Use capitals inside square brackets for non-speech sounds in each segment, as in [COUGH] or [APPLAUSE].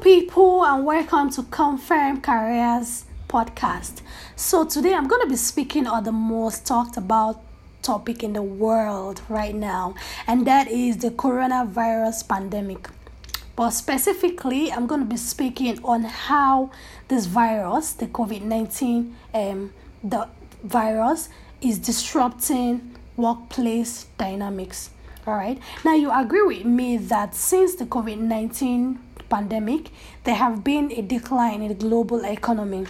People, and welcome to Confirm Careers podcast. So, today I'm going to be speaking on the most talked about topic in the world right now, and that is the coronavirus pandemic. But specifically, I'm going to be speaking on how this virus, the COVID 19, um, the virus, is disrupting workplace dynamics. All right. Now, you agree with me that since the COVID 19 pandemic, there have been a decline in the global economy.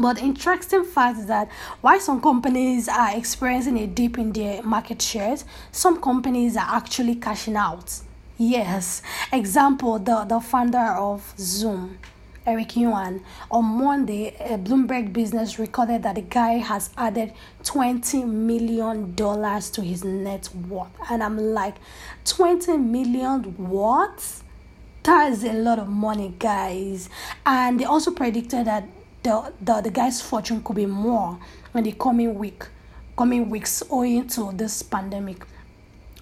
But the interesting fact is that while some companies are experiencing a dip in their market shares, some companies are actually cashing out. Yes, example the, the founder of Zoom, Eric Yuan, on Monday, a Bloomberg business recorded that the guy has added $20 million to his net worth. And I'm like, 20 million what? That is a lot of money, guys. And they also predicted that the, the, the guy's fortune could be more in the coming week, coming weeks owing to this pandemic.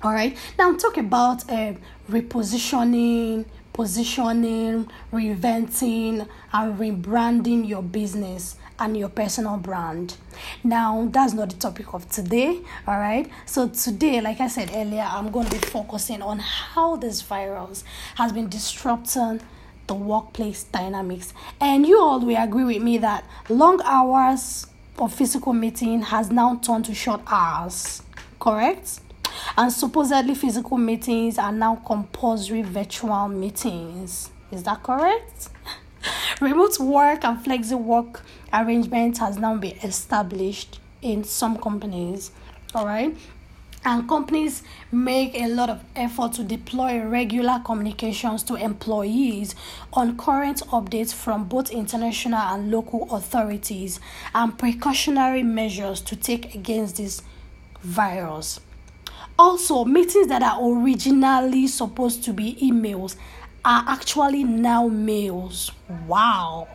All right. Now talk about uh, repositioning, positioning, reinventing, and rebranding your business and your personal brand. Now, that's not the topic of today, all right? So, today, like I said earlier, I'm going to be focusing on how this virus has been disrupting the workplace dynamics. And you all will agree with me that long hours of physical meeting has now turned to short hours, correct? And supposedly physical meetings are now compulsory virtual meetings. Is that correct? [LAUGHS] Remote work and flexi work arrangement has now been established in some companies. All right and companies make a lot of effort to deploy regular communications to employees on current updates from both international and local authorities and precautionary measures to take against this virus. Also, meetings that are originally supposed to be emails are actually now mails. Wow.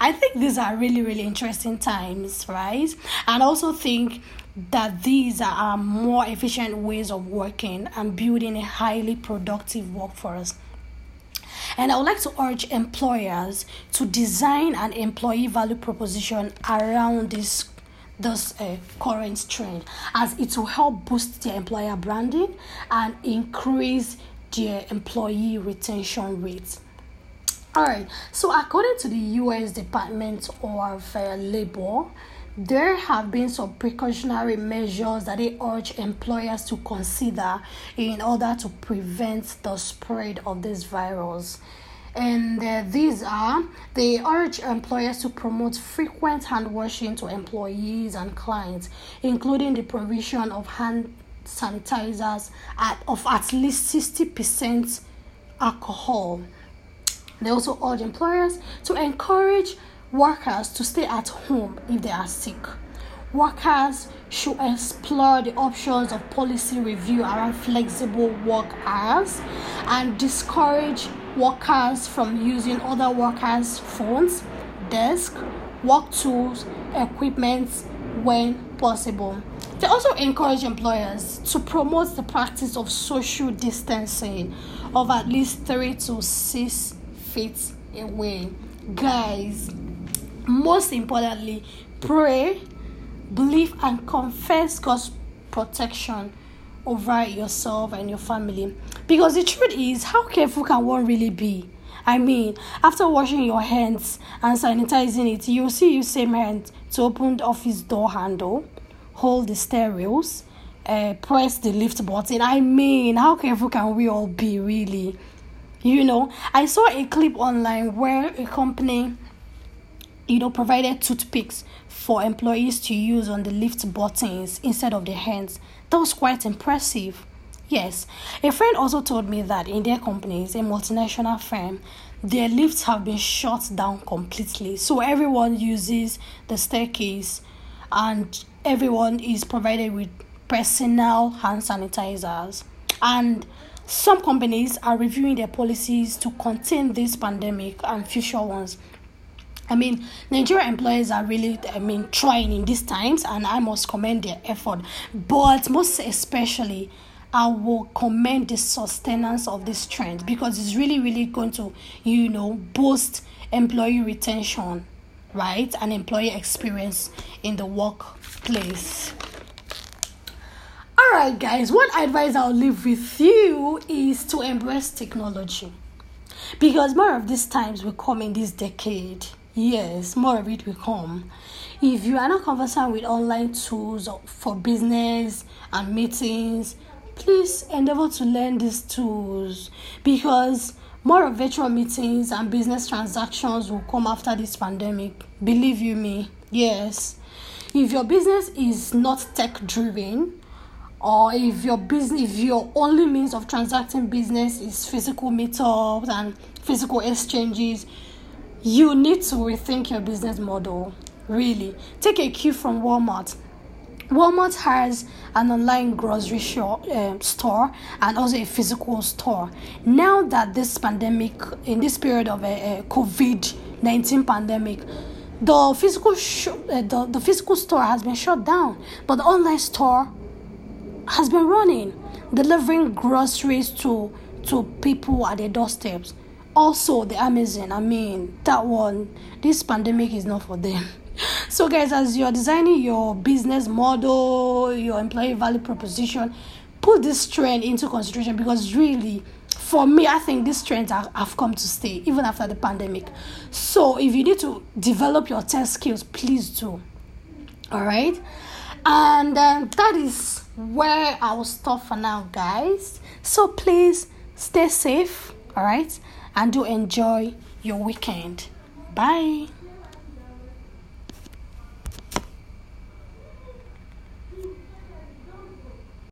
I think these are really, really interesting times, right? And also think that these are more efficient ways of working and building a highly productive workforce. And I would like to urge employers to design an employee value proposition around this this uh, current trend as it will help boost their employer branding and increase their employee retention rates. All right, so according to the US Department of uh, Labor, there have been some precautionary measures that they urge employers to consider in order to prevent the spread of this virus. And uh, these are they urge employers to promote frequent hand washing to employees and clients, including the provision of hand sanitizers at, of at least 60% alcohol. They also urge employers to encourage workers to stay at home if they are sick. Workers should explore the options of policy review around flexible work hours and discourage workers from using other workers' phones, desk, work tools, equipment when possible. They also encourage employers to promote the practice of social distancing of at least three to six feet away. Guys, most importantly, pray, believe, and confess God's protection over yourself and your family. Because the truth is, how careful can one really be? I mean, after washing your hands and sanitizing it, you'll see your same hand to open the office door handle, hold the stair rails, uh, press the lift button. I mean, how careful can we all be, really? You know, I saw a clip online where a company you know, provided toothpicks for employees to use on the lift buttons instead of their hands. That was quite impressive. Yes, a friend also told me that in their companies, a multinational firm, their lifts have been shut down completely. So everyone uses the staircase and everyone is provided with personal hand sanitizers. And some companies are reviewing their policies to contain this pandemic and future ones. I mean, Nigerian employers are really, I mean, trying in these times, and I must commend their effort. But most especially, I will commend the sustenance of this trend because it's really, really going to, you know, boost employee retention, right? And employee experience in the workplace. Alright, guys, what advice I'll leave with you is to embrace technology because more of these times will come in this decade. Yes, more of it will come. If you are not conversant with online tools for business and meetings, please endeavor to learn these tools because more of virtual meetings and business transactions will come after this pandemic. Believe you me, yes. If your business is not tech driven, or if your business if your only means of transacting business is physical meetups and physical exchanges you need to rethink your business model really take a cue from walmart Walmart has an online grocery shop, uh, store and also a physical store. Now that this pandemic, in this period of a, a COVID 19 pandemic, the physical sh- uh, the, the physical store has been shut down, but the online store has been running, delivering groceries to to people at their doorsteps. Also, the Amazon. I mean, that one. This pandemic is not for them. [LAUGHS] So, guys, as you're designing your business model, your employee value proposition, put this trend into consideration because really for me, I think these trends have, have come to stay even after the pandemic. So, if you need to develop your test skills, please do. All right, and um, that is where I will stop for now, guys. So please stay safe, all right, and do enjoy your weekend. Bye.